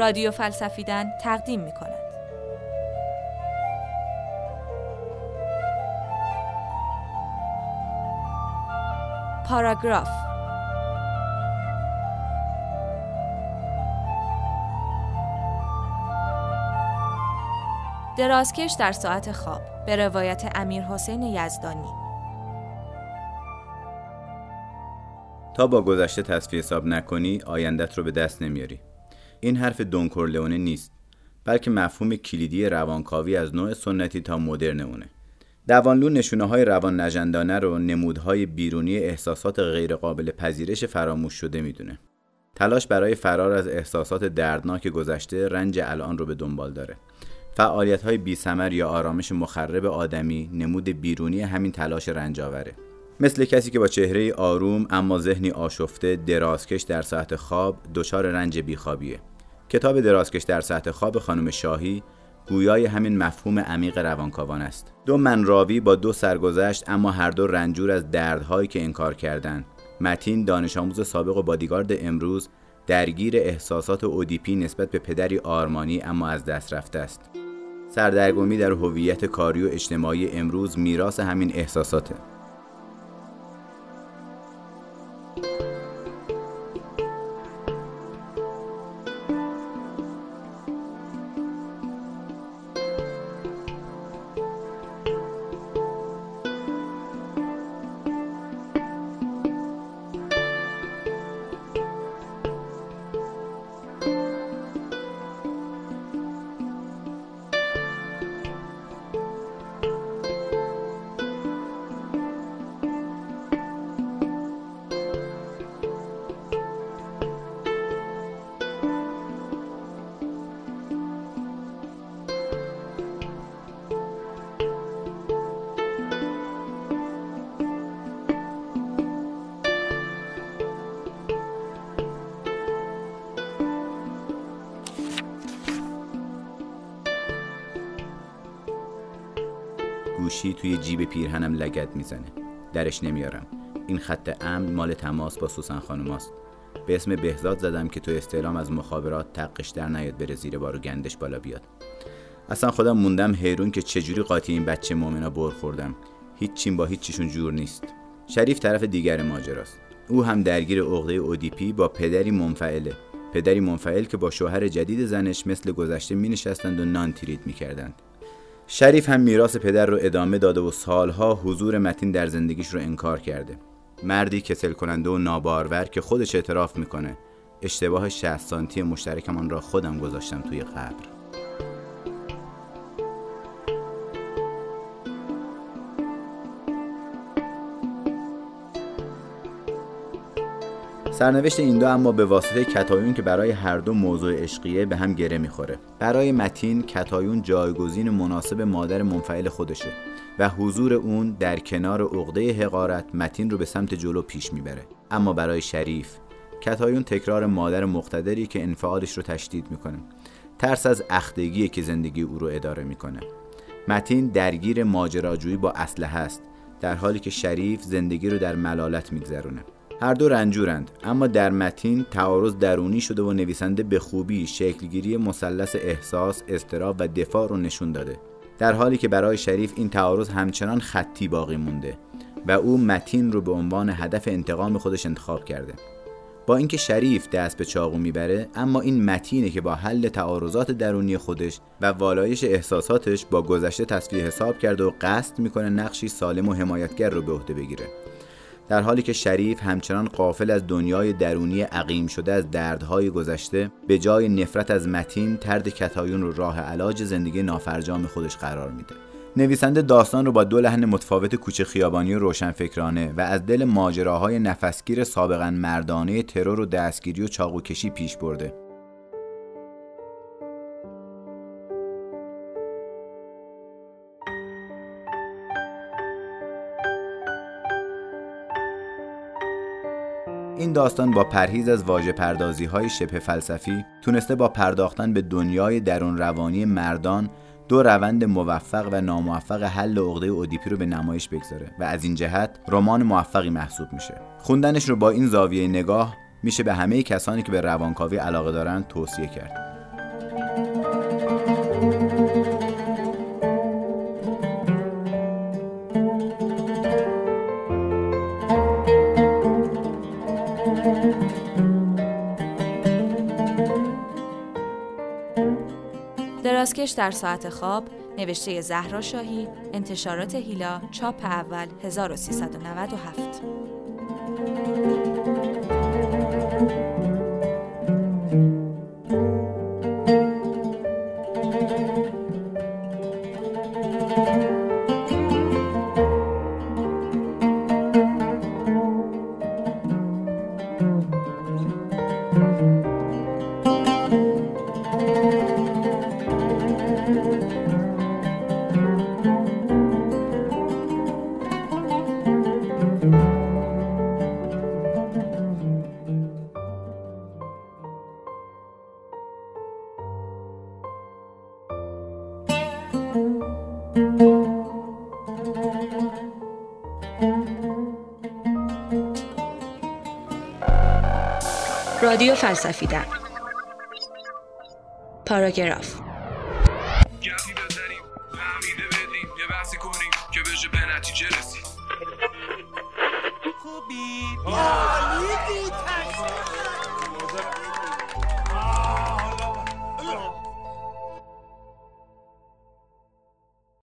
رادیو فلسفیدن تقدیم می کند. پاراگراف. درازکش در ساعت خواب به روایت امیر حسین یزدانی. تا با گذشته تصفیه حساب نکنی آیندت رو به دست نمیاری. این حرف دونکورلئونه نیست بلکه مفهوم کلیدی روانکاوی از نوع سنتی تا مدرن اونه. دوانلو نشونه های روان نجندانه رو نمودهای بیرونی احساسات غیرقابل پذیرش فراموش شده می‌دونه. تلاش برای فرار از احساسات دردناک گذشته رنج الان رو به دنبال داره. فعالیت های بی یا آرامش مخرب آدمی نمود بیرونی همین تلاش رنجاوره مثل کسی که با چهره آروم اما ذهنی آشفته درازکش در ساعت خواب دچار رنج بیخوابیه. کتاب درازکش در ساعت خواب خانم شاهی گویای همین مفهوم عمیق روانکاوان است. دو منراوی با دو سرگذشت اما هر دو رنجور از دردهایی که انکار کردند. متین دانش آموز سابق و بادیگارد امروز درگیر احساسات اودیپی نسبت به پدری آرمانی اما از دست رفته است. سردرگمی در هویت کاری و اجتماعی امروز میراث همین احساساته. گوشی توی جیب پیرهنم لگت می‌زنه. درش نمیارم. این خط امن مال تماس با سوسن خانوماست به اسم بهزاد زدم که تو استعلام از مخابرات تقش در نیاد بره زیر بارو گندش بالا بیاد. اصلا خودم موندم حیرون که چجوری قاطی این بچه مؤمنا بر خوردم. هیچ با هیچ جور نیست. شریف طرف دیگر ماجراست. او هم درگیر عقده اودیپی با پدری منفعله. پدری منفعل که با شوهر جدید زنش مثل گذشته می نشستند و نان تریت می کردند. شریف هم میراث پدر رو ادامه داده و سالها حضور متین در زندگیش رو انکار کرده. مردی کسل کننده و نابارور که خودش اعتراف می‌کنه. اشتباه 60 سانتی مشترکمان را خودم گذاشتم توی قبر. سرنوشت این دو اما به واسطه کتایون که برای هر دو موضوع عشقیه به هم گره می‌خوره. برای متین کتایون جایگزین مناسب مادر منفعل خودشه و حضور اون در کنار عقده حقارت متین رو به سمت جلو پیش می‌بره. اما برای شریف کتایون تکرار مادر مقتدری که انفعالش رو تشدید می‌کنه. ترس از اختگی که زندگی او رو اداره می‌کنه. متین درگیر ماجراجویی با اسلحه است در حالی که شریف زندگی رو در ملالت میگذرونه. هر دو رنجورند. اما در متین تعارض درونی شده و نویسنده به خوبی شکلگیری مثلث احساس، استراب و دفاع رو نشون داده. در حالی که برای شریف این تعارض همچنان خطی باقی مونده و او متین رو به عنوان هدف انتقام خودش انتخاب کرده. با اینکه شریف دست به چاقو می‌بره اما این متینه که با حل تعارضات درونی خودش و والایش احساساتش با گذشته تصفیه حساب کرده و قصد می‌کنه نقشی سالم و حمایتگر رو به عهده بگیره. در حالی که شریف همچنان قافل از دنیای درونی عقیم شده از دردهای گذشته به جای نفرت از متین ترد کتایون رو راه علاج زندگی نافرجام خودش قرار میده. نویسنده داستان رو با دو لحن متفاوت کوچه خیابانی و روشنفکرانه و از دل ماجراهای نفسگیر سابقا مردانه ترور و دستگیری و چاقوکشی پیش برده. این داستان با پرهیز از واژه پردازی های شبه فلسفی تونسته با پرداختن به دنیای درون روانی مردان دو روند موفق و ناموفق حل عقده اودیپی رو به نمایش بگذاره و از این جهت رمان موفقی محسوب میشه. خوندنش رو با این زاویه نگاه میشه به همه کسانی که به روانکاوی علاقه دارند توصیه کرد. درازکش در ساعت خواب نوشته زهرا شاهی انتشارات هیلا چاپ اول 1397 رادیو فلسفیدن پاراگراف. گپی بزنیم فهمیده بدیم. یه بحثی کنیم که بشه به نتیجه رسید. خوبی. عالی بود